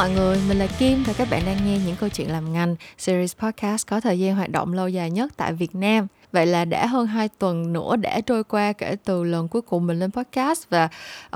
mọi người, mình là Kim và các bạn đang nghe những câu chuyện làm ngành series podcast có thời gian hoạt động lâu dài nhất tại Việt Nam. Vậy là đã hơn 2 tuần nữa đã trôi qua kể từ lần cuối cùng mình lên podcast và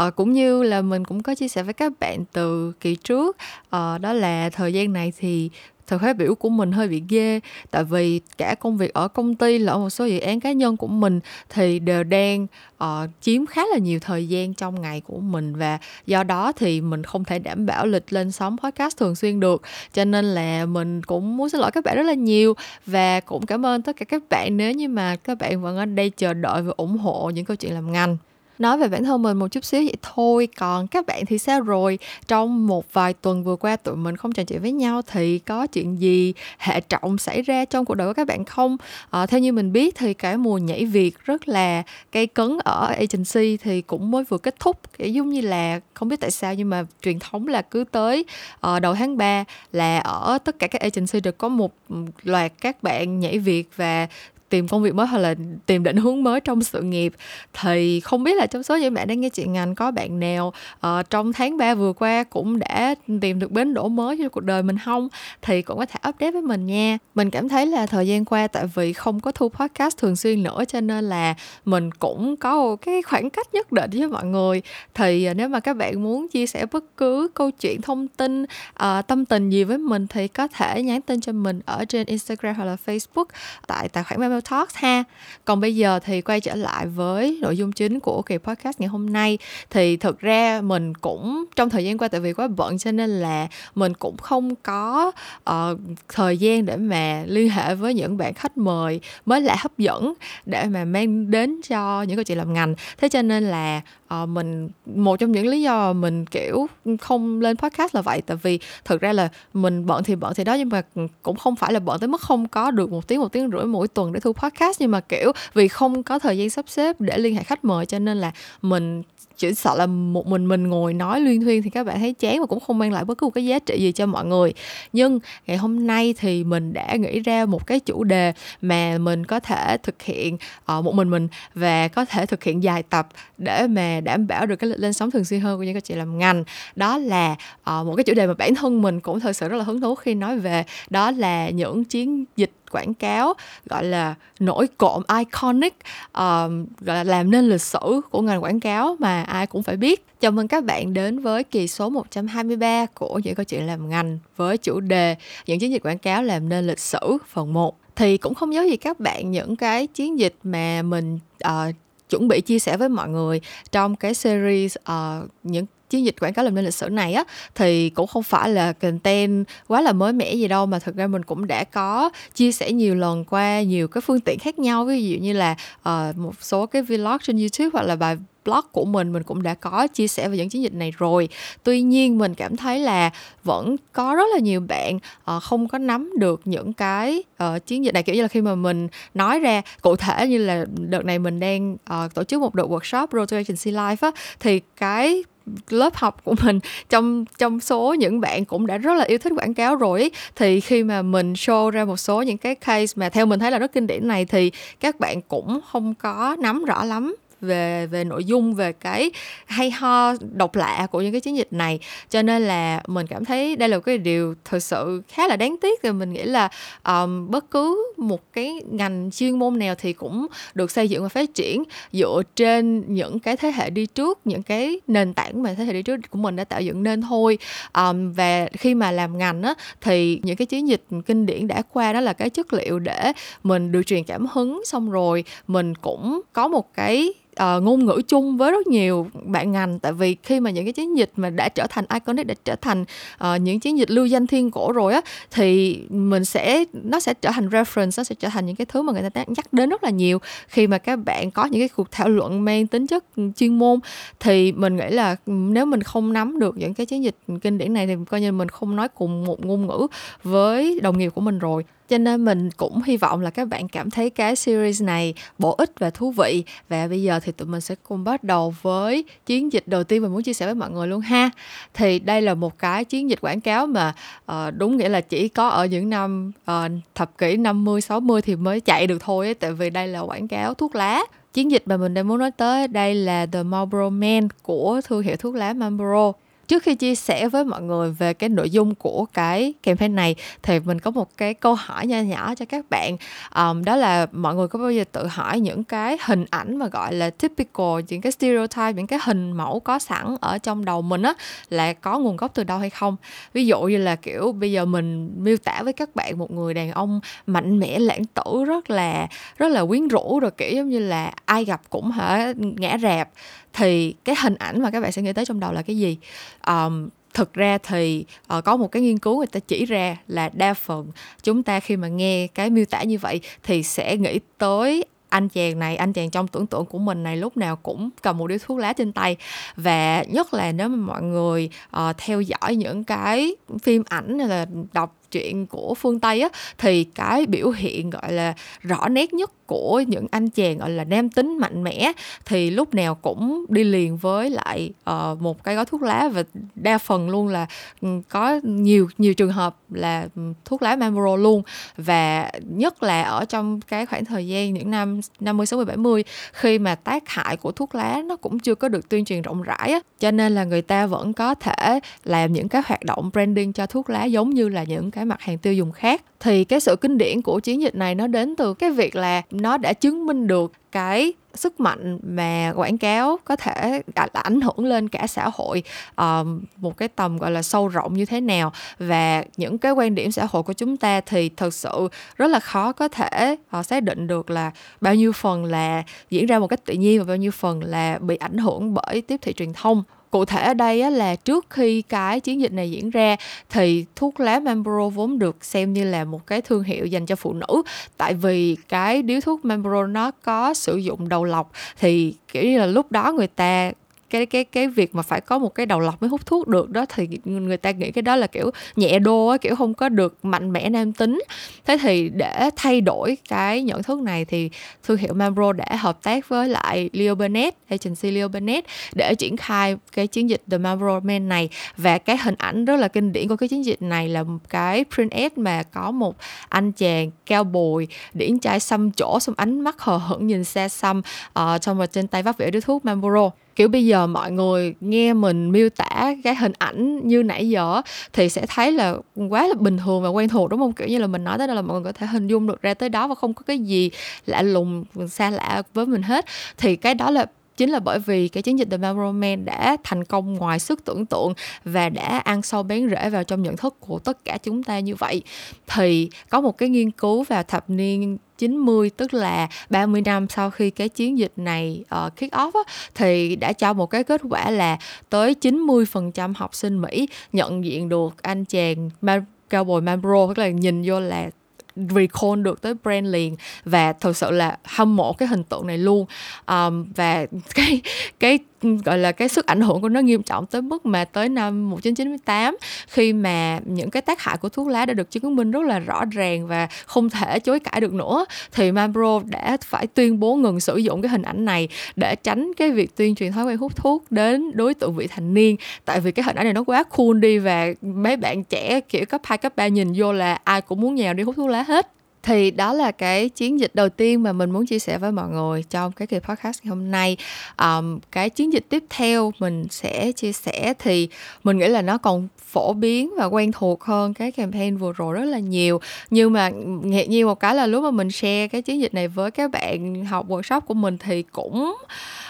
uh, cũng như là mình cũng có chia sẻ với các bạn từ kỳ trước uh, đó là thời gian này thì thời khóa biểu của mình hơi bị ghê tại vì cả công việc ở công ty lẫn một số dự án cá nhân của mình thì đều đang uh, chiếm khá là nhiều thời gian trong ngày của mình và do đó thì mình không thể đảm bảo lịch lên sóng podcast thường xuyên được. Cho nên là mình cũng muốn xin lỗi các bạn rất là nhiều và cũng cảm ơn tất cả các bạn. Nếu như mà các bạn vẫn ở đây chờ đợi và ủng hộ những câu chuyện làm ngành nói về bản thân mình một chút xíu vậy thôi. Còn các bạn thì sao rồi? Trong một vài tuần vừa qua tụi mình không trò chuyện với nhau thì có chuyện gì hệ trọng xảy ra trong cuộc đời của các bạn không? À, theo như mình biết thì cái mùa nhảy việc rất là cây cấn ở agency thì cũng mới vừa kết thúc. Kiểu giống như là không biết tại sao nhưng mà truyền thống là cứ tới uh, đầu tháng 3 là ở tất cả các agency đều có một loạt các bạn nhảy việc và tìm công việc mới hoặc là tìm định hướng mới trong sự nghiệp thì không biết là trong số những bạn đang nghe chuyện ngành có bạn nào uh, trong tháng 3 vừa qua cũng đã tìm được bến đỗ mới cho cuộc đời mình không? Thì cũng có thể update với mình nha. Mình cảm thấy là thời gian qua tại vì không có thu podcast thường xuyên nữa cho nên là mình cũng có một cái khoảng cách nhất định với mọi người. Thì uh, nếu mà các bạn muốn chia sẻ bất cứ câu chuyện thông tin uh, tâm tình gì với mình thì có thể nhắn tin cho mình ở trên Instagram hoặc là Facebook tại tài khoản Travel Talks ha. Còn bây giờ thì quay trở lại với nội dung chính của kỳ podcast ngày hôm nay thì thực ra mình cũng trong thời gian qua tại vì quá bận cho nên là mình cũng không có uh, thời gian để mà liên hệ với những bạn khách mời mới lạ hấp dẫn để mà mang đến cho những câu chuyện làm ngành. Thế cho nên là uh, mình một trong những lý do mình kiểu không lên podcast là vậy. Tại vì thực ra là mình bận thì bận thì đó nhưng mà cũng không phải là bận tới mức không có được một tiếng một tiếng rưỡi mỗi tuần để thu podcast. Nhưng mà kiểu vì không có thời gian sắp xếp để liên hệ khách mời cho nên là mình chỉ sợ là một mình mình ngồi nói luyên thuyên thì các bạn thấy chán và cũng không mang lại bất cứ một cái giá trị gì cho mọi người. Nhưng ngày hôm nay thì mình đã nghĩ ra một cái chủ đề mà mình có thể thực hiện uh, một mình mình và có thể thực hiện dài tập để mà đảm bảo được cái lịch lên sóng thường xuyên hơn của những các chị làm ngành. Đó là uh, một cái chủ đề mà bản thân mình cũng thật sự rất là hứng thú khi nói về đó là những chiến dịch quảng cáo gọi là nổi cộm iconic um, gọi là làm nên lịch sử của ngành quảng cáo mà ai cũng phải biết. Chào mừng các bạn đến với kỳ số 123 của những câu chuyện làm ngành với chủ đề những chiến dịch quảng cáo làm nên lịch sử phần 1 thì cũng không giấu gì các bạn những cái chiến dịch mà mình uh, chuẩn bị chia sẻ với mọi người trong cái series uh, những chiến dịch quảng cáo làm nên lịch sử này á thì cũng không phải là content quá là mới mẻ gì đâu mà thực ra mình cũng đã có chia sẻ nhiều lần qua nhiều cái phương tiện khác nhau. Ví dụ như là uh, một số cái vlog trên YouTube hoặc là bài blog của mình mình cũng đã có chia sẻ về những chiến dịch này rồi. Tuy nhiên mình cảm thấy là vẫn có rất là nhiều bạn uh, không có nắm được những cái uh, chiến dịch này. Kiểu như là khi mà mình nói ra cụ thể như là đợt này mình đang uh, tổ chức một đợt workshop Road to Agency Life á thì cái lớp học của mình trong trong số những bạn cũng đã rất là yêu thích quảng cáo rồi thì khi mà mình show ra một số những cái case mà theo mình thấy là rất kinh điển này thì các bạn cũng không có nắm rõ lắm về về nội dung về cái hay ho độc lạ của những cái chiến dịch này. Cho nên là mình cảm thấy đây là một cái điều thực sự khá là đáng tiếc rồi mình nghĩ là um, bất cứ một cái ngành chuyên môn nào thì cũng được xây dựng và phát triển dựa trên những cái thế hệ đi trước những cái nền tảng mà thế hệ đi trước của mình đã tạo dựng nên thôi. Um, và khi mà làm ngành á thì những cái chiến dịch kinh điển đã qua đó là cái chất liệu để mình được truyền cảm hứng xong rồi mình cũng có một cái uh, ngôn ngữ chung với rất nhiều bạn ngành. Tại vì khi mà những cái chiến dịch mà đã trở thành iconic đã trở thành uh, những chiến dịch lưu danh thiên cổ rồi á thì mình sẽ nó sẽ trở thành reference nó sẽ trở thành những cái thứ mà người ta nhắc đến rất là nhiều. Khi mà các bạn có những cái cuộc thảo luận mang tính chất chuyên môn thì mình nghĩ là nếu mình không nắm được những cái chiến dịch kinh điển này thì coi như mình không nói cùng một ngôn ngữ với đồng nghiệp của mình rồi cho nên mình cũng hy vọng là các bạn cảm thấy cái series này bổ ích và thú vị. Và bây giờ thì tụi mình sẽ cùng bắt đầu với chiến dịch đầu tiên mình muốn chia sẻ với mọi người luôn ha. Thì đây là một cái chiến dịch quảng cáo mà uh, đúng nghĩa là chỉ có ở những năm uh, thập kỷ 50 60 thì mới chạy được thôi ấy, tại vì đây là quảng cáo thuốc lá. Chiến dịch mà mình đang muốn nói tới đây là The Marlboro Man của thương hiệu thuốc lá Marlboro trước khi chia sẻ với mọi người về cái nội dung của cái campaign này thì mình có một cái câu hỏi nho nhỏ cho các bạn. Um, đó là mọi người có bao giờ tự hỏi những cái hình ảnh mà gọi là typical những cái stereotype những cái hình mẫu có sẵn ở trong đầu mình á là có nguồn gốc từ đâu hay không? Ví dụ như là kiểu bây giờ mình miêu tả với các bạn một người đàn ông mạnh mẽ lãng tử rất là rất là quyến rũ rồi kiểu giống như là ai gặp cũng hả ngã rạp thì cái hình ảnh mà các bạn sẽ nghĩ tới trong đầu là cái gì? Um, thực ra thì uh, có một cái nghiên cứu người ta chỉ ra là đa phần chúng ta khi mà nghe cái miêu tả như vậy thì sẽ nghĩ tới anh chàng này anh chàng trong tưởng tượng của mình này lúc nào cũng cầm một điếu thuốc lá trên tay. Và nhất là nếu mà mọi người uh, theo dõi những cái phim ảnh hay là đọc chuyện của phương tây á thì cái biểu hiện gọi là rõ nét nhất của những anh chàng gọi là nam tính mạnh mẽ thì lúc nào cũng đi liền với lại uh, một cái gói thuốc lá và đa phần luôn là ừ, có nhiều nhiều trường hợp là ừ, thuốc lá Marlboro luôn. Và nhất là ở trong cái khoảng thời gian những năm 50 60 70 khi mà tác hại của thuốc lá nó cũng chưa có được tuyên truyền rộng rãi á cho nên là người ta vẫn có thể làm những cái hoạt động branding cho thuốc lá giống như là những cái mặt hàng tiêu dùng khác. Thì cái sự kinh điển của chiến dịch này nó đến từ cái việc là nó đã chứng minh được cái sức mạnh mà quảng cáo có thể ảnh hưởng lên cả xã hội ờ, một cái tầm gọi là sâu rộng như thế nào. Và những cái quan điểm xã hội của chúng ta thì thực sự rất là khó có thể uh, xác định được là bao nhiêu phần là diễn ra một cách tự nhiên và bao nhiêu phần là bị ảnh hưởng bởi tiếp thị truyền thông cụ thể ở đây á, là trước khi cái chiến dịch này diễn ra thì thuốc lá Marlboro vốn được xem như là một cái thương hiệu dành cho phụ nữ. Tại vì cái điếu thuốc Marlboro nó có sử dụng đầu lọc thì kiểu như là lúc đó người ta cái cái cái việc mà phải có một cái đầu lọc mới hút thuốc được đó thì người ta nghĩ cái đó là kiểu nhẹ đô á kiểu không có được mạnh mẽ nam tính. Thế thì để thay đổi cái nhận thức này thì thương hiệu Marlboro đã hợp tác với lại Leo Burnett agency Leo Burnett để triển khai cái chiến dịch The Marlboro Man này. Và cái hình ảnh rất là kinh điển của cái chiến dịch này là một cái print ad mà có một anh chàng cao bồi điển trai xăm chỗ xong ánh mắt hờ hững nhìn xa xăm uh, trong và trên tay vắt vẽ điếu thuốc Marlboro kiểu, bây giờ mọi người nghe mình miêu tả cái hình ảnh như nãy giờ thì sẽ thấy là quá là bình thường và quen thuộc, đúng không? Kiểu như là mình nói tới đây là mọi người có thể hình dung được ra tới đó và không có cái gì lạ lùng, xa lạ với mình hết. Thì cái đó là, chính là bởi vì cái chiến dịch The Marlboro Man đã thành công ngoài sức tưởng tượng và đã ăn sâu bén rễ vào trong nhận thức của tất cả chúng ta như vậy. Thì có một cái nghiên cứu vào thập niên 90 tức là 30 năm sau khi cái chiến dịch này uh, kick off á, thì đã cho một cái kết quả là tới 90% học sinh Mỹ nhận diện được anh chàng cowboy Mambro tức là nhìn vô là recall được tới brand liền và thật sự là hâm mộ cái hình tượng này luôn. Um, và cái cái gọi là, cái sức ảnh hưởng của nó nghiêm trọng tới mức mà tới năm 1998 khi mà những cái tác hại của thuốc lá đã được chứng minh rất là rõ ràng và không thể chối cãi được nữa, thì Marlboro đã phải tuyên bố ngừng sử dụng cái hình ảnh này để tránh cái việc tuyên truyền thói quen hút thuốc đến đối tượng vị thành niên. Tại vì cái hình ảnh này nó quá cool đi và mấy bạn trẻ kiểu cấp 2 cấp 3 nhìn vô là ai cũng muốn nhào đi hút thuốc lá hết thì đó là cái chiến dịch đầu tiên mà mình muốn chia sẻ với mọi người trong cái kỳ podcast ngày hôm nay. Um, cái chiến dịch tiếp theo mình sẽ chia sẻ thì mình nghĩ là nó còn phổ biến và quen thuộc hơn cái campaign vừa rồi rất là nhiều. Nhưng mà ngạc nhiên một cái là lúc mà mình share cái chiến dịch này với các bạn học workshop của mình thì cũng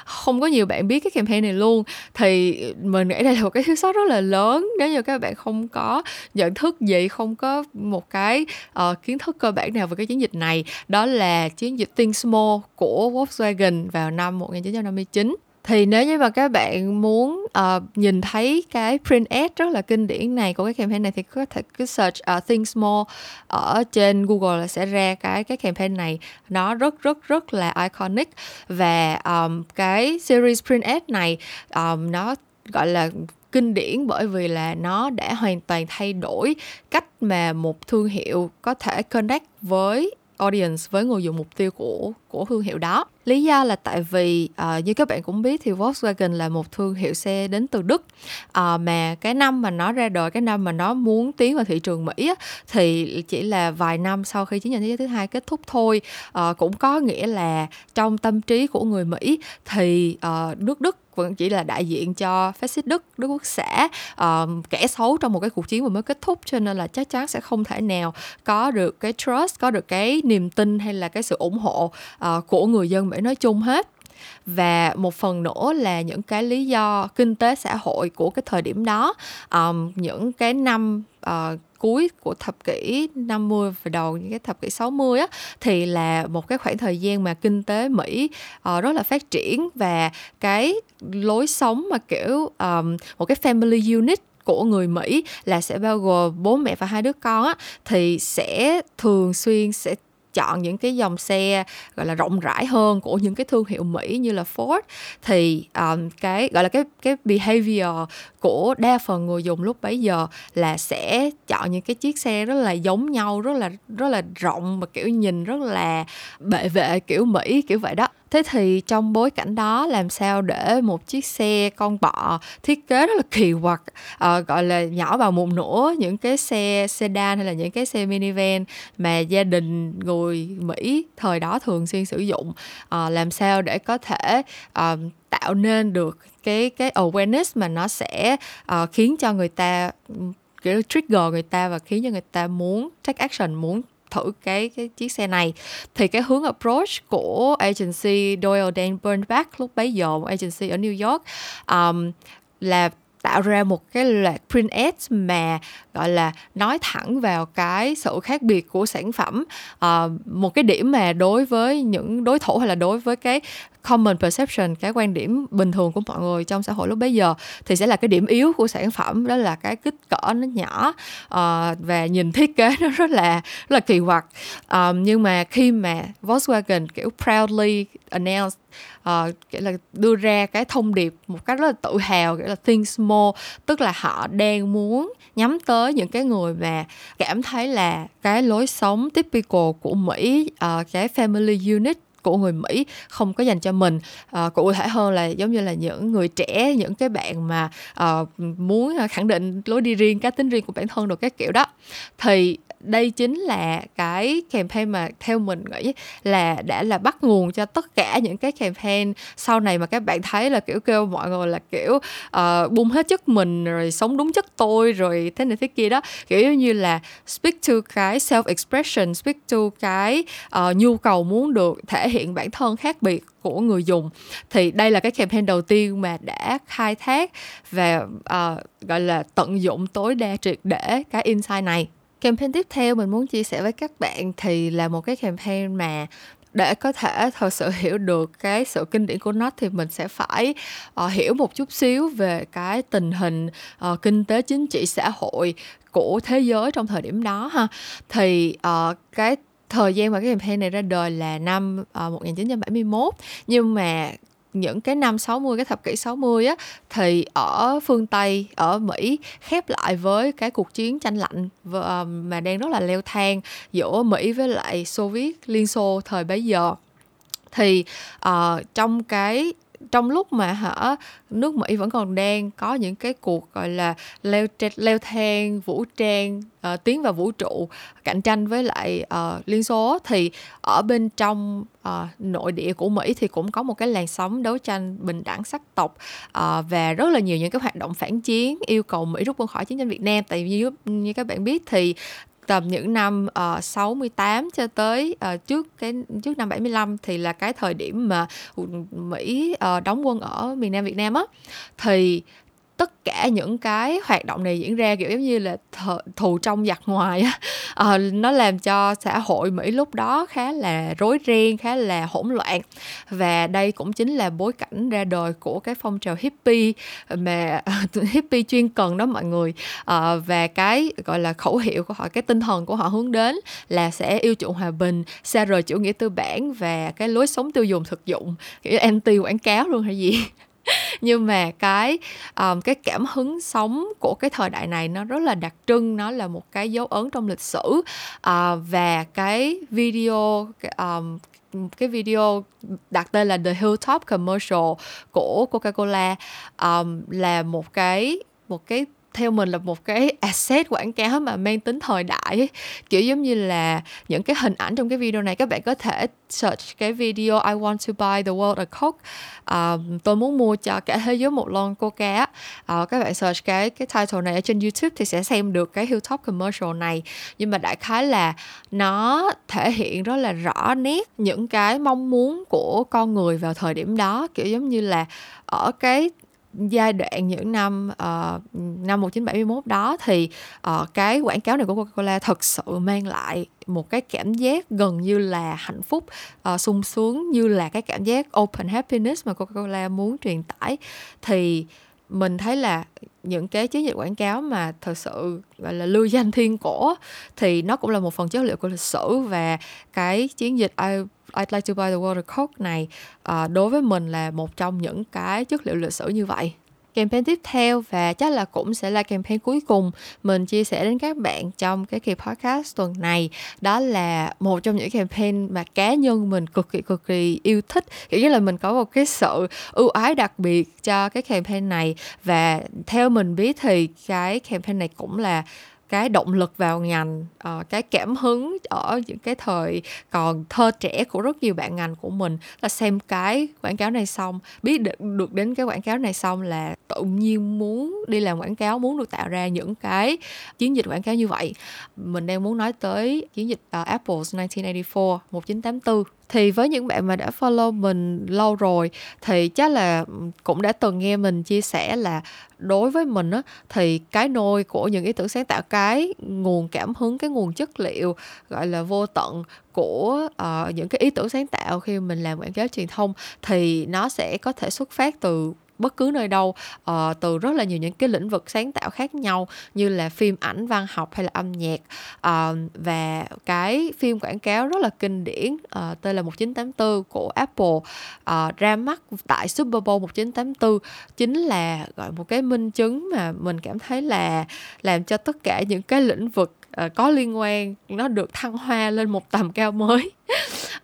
không có nhiều bạn biết cái campaign này luôn. Thì mình nghĩ đây là một cái thiếu sót rất là lớn. Nếu như các bạn không có nhận thức gì không có một cái uh, kiến thức cơ bản nào về cái chiến dịch này đó là chiến dịch Think Small của Volkswagen vào năm 1959 thì nếu như mà các bạn muốn uh, nhìn thấy cái print ad rất là kinh điển này của cái campaign này thì có thể cứ search uh, Think Small ở trên Google là sẽ ra cái cái campaign này. Nó rất rất rất là iconic và um, cái series print ad này um, nó gọi là kinh điển bởi vì là nó đã hoàn toàn thay đổi cách mà một thương hiệu có thể connect với audience với người dùng mục tiêu của của thương hiệu đó lý do là tại vì uh, như các bạn cũng biết thì Volkswagen là một thương hiệu xe đến từ Đức. Uh, mà cái năm mà nó ra đời cái năm mà nó muốn tiến vào thị trường Mỹ á, thì chỉ là vài năm sau khi chiến tranh thế giới thứ hai kết thúc thôi. Uh, cũng có nghĩa là trong tâm trí của người Mỹ thì uh, nước Đức vẫn chỉ là đại diện cho phát xít Đức, Đức Quốc xã, uh, kẻ xấu trong một cái cuộc chiến vừa mới kết thúc cho nên là chắc chắn sẽ không thể nào có được cái trust, có được cái niềm tin hay là cái sự ủng hộ uh, của người dân Mỹ nói chung hết. Và một phần nữa là những cái lý do kinh tế xã hội của cái thời điểm đó um, những cái năm uh, cuối của thập kỷ 50 và đầu những cái thập kỷ 60 á thì là một cái khoảng thời gian mà kinh tế Mỹ uh, rất là phát triển và cái lối sống mà kiểu um, một cái family unit của người Mỹ là sẽ bao gồm bố mẹ và hai đứa con á thì sẽ thường xuyên sẽ chọn những cái dòng xe gọi là rộng rãi hơn của những cái thương hiệu Mỹ như là Ford thì um, cái gọi là cái cái behavior của đa phần người dùng lúc bấy giờ là sẽ chọn những cái chiếc xe rất là giống nhau rất là rất là rộng mà kiểu nhìn rất là bệ vệ kiểu Mỹ kiểu vậy đó thế thì trong bối cảnh đó làm sao để một chiếc xe con bọ thiết kế rất là kỳ quặc à, gọi là nhỏ vào một nửa những cái xe sedan hay là những cái xe minivan mà gia đình người mỹ thời đó thường xuyên sử dụng? À, làm sao để có thể à, tạo nên được cái cái awareness mà nó sẽ uh, khiến cho người ta kiểu trigger người ta và khiến cho người ta muốn take action muốn thử cái cái chiếc xe này. Thì cái hướng approach của agency Doyle Dan Burnback lúc bấy giờ một agency ở New York um, là tạo ra một cái loạt print ads mà gọi là nói thẳng vào cái sự khác biệt của sản phẩm. À, một cái điểm mà đối với những đối thủ hay là đối với cái common perception cái quan điểm bình thường của mọi người trong xã hội lúc bấy giờ thì sẽ là cái điểm yếu của sản phẩm đó là cái kích cỡ nó nhỏ. Uh, và nhìn thiết kế nó rất là rất là kỳ quặc. Um, nhưng mà khi mà Volkswagen kiểu proudly announce ờ, uh, nghĩa là đưa ra cái thông điệp một cách rất là tự hào nghĩa là think small. Tức là họ đang muốn nhắm tới những cái người mà cảm thấy là cái lối sống typical của Mỹ uh, cái family unit của người Mỹ không có dành cho mình. À, cụ thể hơn là giống như là những người trẻ những cái bạn mà à, muốn khẳng định lối đi riêng cá tính riêng của bản thân được các kiểu đó. Thì đây chính là cái campaign mà theo mình nghĩ là đã là bắt nguồn cho tất cả những cái campaign sau này mà các bạn thấy là kiểu kêu mọi người là kiểu uh, bung hết chất mình rồi sống đúng chất tôi rồi thế này thế kia đó. Kiểu như là speak to cái self expression speak to cái uh, nhu cầu muốn được thể hiện bản thân khác biệt của người dùng. Thì đây là cái campaign đầu tiên mà đã khai thác và uh, gọi là tận dụng tối đa triệt để cái insight này campaign tiếp theo mình muốn chia sẻ với các bạn thì là một cái campaign mà để có thể thật sự hiểu được cái sự kinh điển của nó thì mình sẽ phải uh, hiểu một chút xíu về cái tình hình uh, kinh tế chính trị xã hội của thế giới trong thời điểm đó ha. Thì uh, cái thời gian mà cái campaign này ra đời là năm uh, 1971 nhưng mà những cái năm 60 cái thập kỷ 60 á thì ở phương Tây ở Mỹ khép lại với cái cuộc chiến tranh lạnh ờ, mà đang rất là leo thang giữa Mỹ với lại Xô Viết Liên Xô thời bấy giờ. Thì uh, trong cái trong lúc mà hả nước Mỹ vẫn còn đang có những cái cuộc gọi là leo leo thang vũ trang uh, tiến vào vũ trụ cạnh tranh với lại uh, Liên Xô thì ở bên trong uh, nội địa của Mỹ thì cũng có một cái làn sóng đấu tranh bình đẳng sắc tộc uh, và rất là nhiều những cái hoạt động phản chiến yêu cầu Mỹ rút quân khỏi chiến tranh Việt Nam. Tại vì như, như các bạn biết thì tầm những năm ờ, uh, 68 cho tới uh, trước cái trước năm 75 thì là cái thời điểm mà Mỹ uh, đóng quân ở miền Nam Việt Nam á. Thì tất cả những cái hoạt động này diễn ra kiểu giống như là th- thù trong giặc ngoài á. À, nó làm cho xã hội mỹ lúc đó khá là rối ren khá là hỗn loạn. Và đây cũng chính là bối cảnh ra đời của cái phong trào hippie mà hippie chuyên cần đó mọi người. À, và cái gọi là khẩu hiệu của họ cái tinh thần của họ hướng đến là sẽ yêu chuộng hòa bình xa rời chủ nghĩa tư bản và cái lối sống tiêu dùng thực dụng. Kiểu anti quảng cáo luôn hay gì? nhưng mà cái um, cái cảm hứng sống của cái thời đại này nó rất là đặc trưng nó là một cái dấu ấn trong lịch sử. Uh, và cái video um, cái video đặt tên là The Hilltop Commercial của Coca-Cola um, là một cái một cái theo mình là một cái asset quảng cáo mà mang tính thời đại ấy. kiểu giống như là những cái hình ảnh trong cái video này các bạn có thể search cái video I want to buy the world a coke. Uh, tôi muốn mua cho cả thế giới một lon coca uh, các bạn search cái cái title này ở trên YouTube thì sẽ xem được cái hilltop commercial này. Nhưng mà đại khái là nó thể hiện rất là rõ nét những cái mong muốn của con người vào thời điểm đó. Kiểu giống như là ở cái giai đoạn những năm uh, năm 1971 đó thì uh, cái quảng cáo này của Coca-Cola thật sự mang lại một cái cảm giác gần như là hạnh phúc uh, sung sướng như là cái cảm giác open happiness mà Coca-Cola muốn truyền tải. Thì mình thấy là những cái chiến dịch quảng cáo mà thật sự gọi là lưu danh thiên cổ thì nó cũng là một phần chất liệu của lịch sử và cái chiến dịch I I'd like to buy the water coke này uh, đối với mình là một trong những cái chất liệu lịch sử như vậy. Campaign tiếp theo và chắc là cũng sẽ là campaign cuối cùng mình chia sẻ đến các bạn trong cái kỳ podcast tuần này. Đó là một trong những campaign mà cá nhân mình cực kỳ cực kỳ yêu thích. Kiểu như là mình có một cái sự ưu ái đặc biệt cho cái campaign này. Và theo mình biết thì cái campaign này cũng là cái động lực vào ngành uh, cái cảm hứng ở những cái thời còn thơ trẻ của rất nhiều bạn ngành của mình. Là xem cái quảng cáo này xong biết được, được đến cái quảng cáo này xong là tự nhiên muốn đi làm quảng cáo muốn được tạo ra những cái chiến dịch quảng cáo như vậy. Mình đang muốn nói tới chiến dịch uh, Apple's 1984 1984 thì với những bạn mà đã follow mình lâu rồi thì chắc là cũng đã từng nghe mình chia sẻ là đối với mình á thì cái nôi của những ý tưởng sáng tạo cái nguồn cảm hứng cái nguồn chất liệu gọi là vô tận của uh, những cái ý tưởng sáng tạo khi mình làm quảng cáo truyền thông thì nó sẽ có thể xuất phát từ bất cứ nơi đâu uh, từ rất là nhiều những cái lĩnh vực sáng tạo khác nhau như là phim ảnh văn học hay là âm nhạc. Uh, và cái phim quảng cáo rất là kinh điển uh, tên là 1984 của Apple. Uh, ra mắt tại Super Bowl 1984 chính là gọi một cái minh chứng mà mình cảm thấy là làm cho tất cả những cái lĩnh vực uh, có liên quan nó được thăng hoa lên một tầm cao mới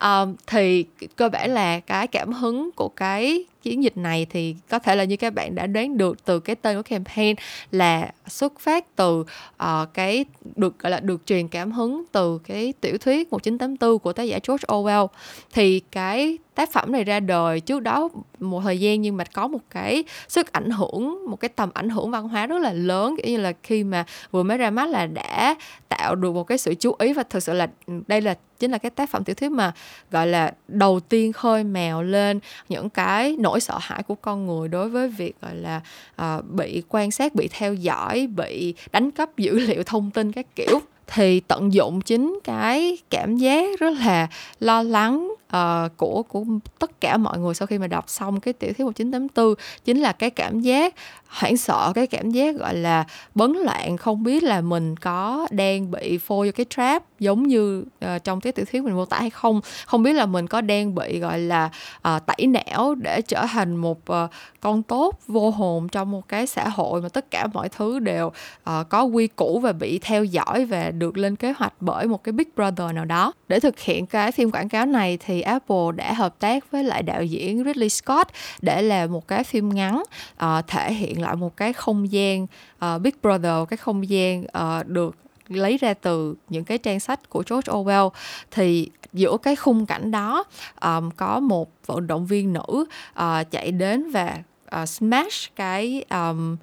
um, thì cơ bản là cái cảm hứng của cái chiến dịch này thì có thể là như các bạn đã đoán được từ cái tên của campaign là xuất phát từ uh, cái được gọi là được truyền cảm hứng từ cái tiểu thuyết 1984 của tác giả George Orwell. Thì cái tác phẩm này ra đời trước đó một thời gian nhưng mà có một cái sức ảnh hưởng một cái tầm ảnh hưởng văn hóa rất là lớn kiểu như là khi mà vừa mới ra mắt là đã tạo được một cái sự chú ý và thực sự là đây là chính là cái tác phẩm tiểu thuyết mà gọi là đầu tiên khơi mèo lên những cái nỗi sợ hãi của con người đối với việc gọi là uh, bị quan sát bị theo dõi bị đánh cắp dữ liệu thông tin các kiểu. Thì tận dụng chính cái cảm giác rất là lo lắng uh, của của tất cả mọi người sau khi mà đọc xong cái tiểu thuyết 1984 chính là cái cảm giác hoảng sợ cái cảm giác gọi là bấn loạn không biết là mình có đang bị phô vô cái trap giống như uh, trong cái tiểu thuyết mình mô tả hay không. Không biết là mình có đang bị gọi là uh, tẩy não để trở thành một uh, con tốt vô hồn trong một cái xã hội mà tất cả mọi thứ đều uh, có quy củ và bị theo dõi và được lên kế hoạch bởi một cái big brother nào đó. Để thực hiện cái phim quảng cáo này thì Apple đã hợp tác với lại đạo diễn Ridley Scott để làm một cái phim ngắn uh, thể hiện lại một cái không gian uh, Big Brother cái không gian uh, được lấy ra từ những cái trang sách của George Orwell. Thì giữa cái khung cảnh đó um, có một vận động viên nữ uh, chạy đến và uh, smash cái um,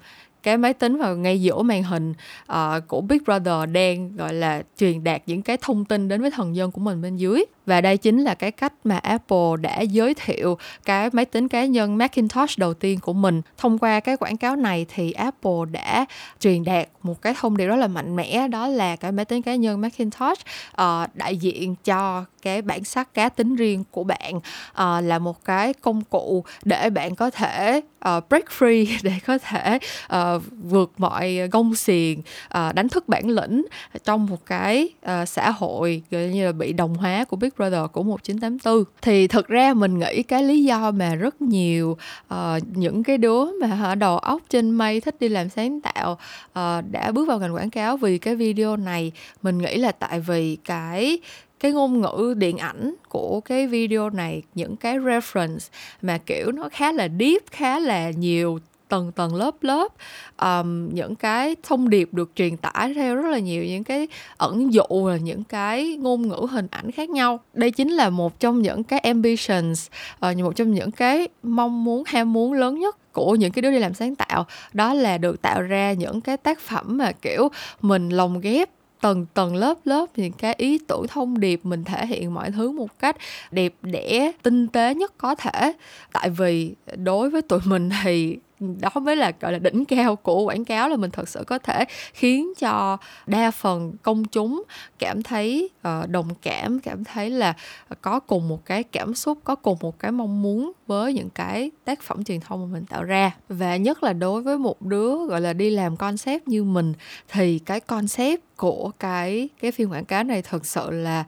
cái máy tính vào ngay giữa màn hình uh, của Big Brother đang gọi là truyền đạt những cái thông tin đến với thần dân của mình bên dưới. Và đây chính là cái cách mà Apple đã giới thiệu cái máy tính cá nhân Macintosh đầu tiên của mình. Thông qua cái quảng cáo này thì Apple đã truyền đạt một cái thông điệp rất là mạnh mẽ đó là cái máy tính cá nhân Macintosh uh, đại diện cho cái bản sắc cá tính riêng của bạn uh, là một cái công cụ để bạn có thể uh, break free để có thể uh, vượt mọi gông xiềng uh, đánh thức bản lĩnh trong một cái uh, xã hội gọi như là bị đồng hóa của Big Brother của 1984 thì thực ra mình nghĩ cái lý do mà rất nhiều uh, những cái đứa mà ở đầu óc trên mây thích đi làm sáng tạo uh, đã bước vào ngành quảng cáo vì cái video này mình nghĩ là tại vì cái cái ngôn ngữ điện ảnh của cái video này những cái reference mà kiểu nó khá là deep khá là nhiều tầng tầng lớp lớp um, những cái thông điệp được truyền tải theo rất là nhiều những cái ẩn dụ là những cái ngôn ngữ hình ảnh khác nhau. Đây chính là một trong những cái ambitions uh, một trong những cái mong muốn ham muốn lớn nhất của những cái đứa đi làm sáng tạo. Đó là được tạo ra những cái tác phẩm mà kiểu mình lồng ghép tầng tầng lớp lớp, những cái ý tưởng thông điệp mình thể hiện mọi thứ một cách đẹp đẽ, tinh tế nhất có thể. Tại vì đối với tụi mình thì đó mới là gọi là đỉnh cao của quảng cáo là mình thật sự có thể khiến cho đa phần công chúng cảm thấy uh, đồng cảm cảm thấy là có cùng một cái cảm xúc có cùng một cái mong muốn với những cái tác phẩm truyền thông mà mình tạo ra. Và nhất là đối với một đứa gọi là đi làm concept như mình thì cái concept của cái cái phim quảng cáo này thực sự là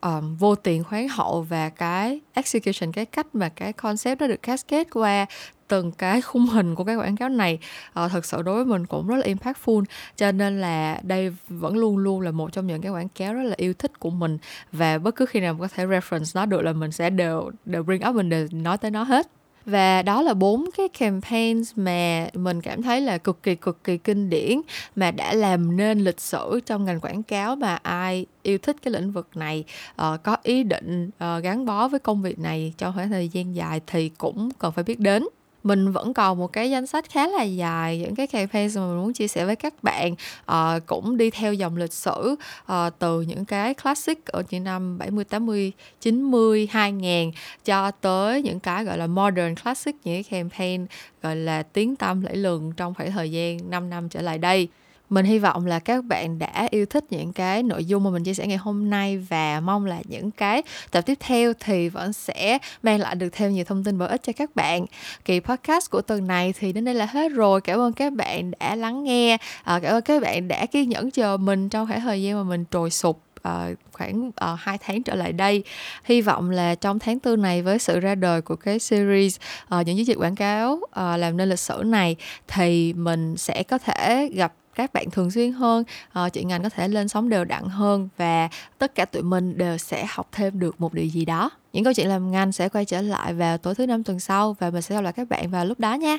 um, vô tiền khoáng hậu và cái execution cái cách mà cái concept nó được cascade qua từng cái khung hình của cái quảng cáo này. Uh, thật sự đối với mình cũng rất là impactful cho nên là đây vẫn luôn luôn là một trong những cái quảng cáo rất là yêu thích của mình. Và bất cứ khi nào có thể reference nó được là mình sẽ đều đều bring up mình đều nói tới nó hết. Và đó là bốn cái campaigns mà mình cảm thấy là cực kỳ cực kỳ kinh điển mà đã làm nên lịch sử trong ngành quảng cáo mà ai yêu thích cái lĩnh vực này. Uh, có ý định uh, gắn bó với công việc này trong khoảng thời gian dài thì cũng cần phải biết đến mình vẫn còn một cái danh sách khá là dài những cái campaign mà mình muốn chia sẻ với các bạn à, cũng đi theo dòng lịch sử à, từ những cái classic ở những năm 70, 80, 90, 2000 cho tới những cái gọi là modern classic những cái campaign gọi là tiếng tâm lẫy lừng trong khoảng thời gian 5 năm trở lại đây mình hy vọng là các bạn đã yêu thích những cái nội dung mà mình chia sẻ ngày hôm nay và mong là những cái tập tiếp theo thì vẫn sẽ mang lại được thêm nhiều thông tin bổ ích cho các bạn. Kỳ podcast của tuần này thì đến đây là hết rồi. Cảm ơn các bạn đã lắng nghe. À, cảm ơn các bạn đã kiên nhẫn chờ mình trong khoảng thời gian mà mình trồi sụp uh, khoảng à, uh, 2 tháng trở lại đây. Hy vọng là trong tháng tư này với sự ra đời của cái series uh, những chiến dịch quảng cáo uh, làm nên lịch sử này thì mình sẽ có thể gặp các bạn thường xuyên hơn uh, chị ngành có thể lên sóng đều đặn hơn và tất cả tụi mình đều sẽ học thêm được một điều gì đó. Những câu chuyện làm ngành sẽ quay trở lại vào tối thứ năm tuần sau và mình sẽ gặp lại các bạn vào lúc đó nha.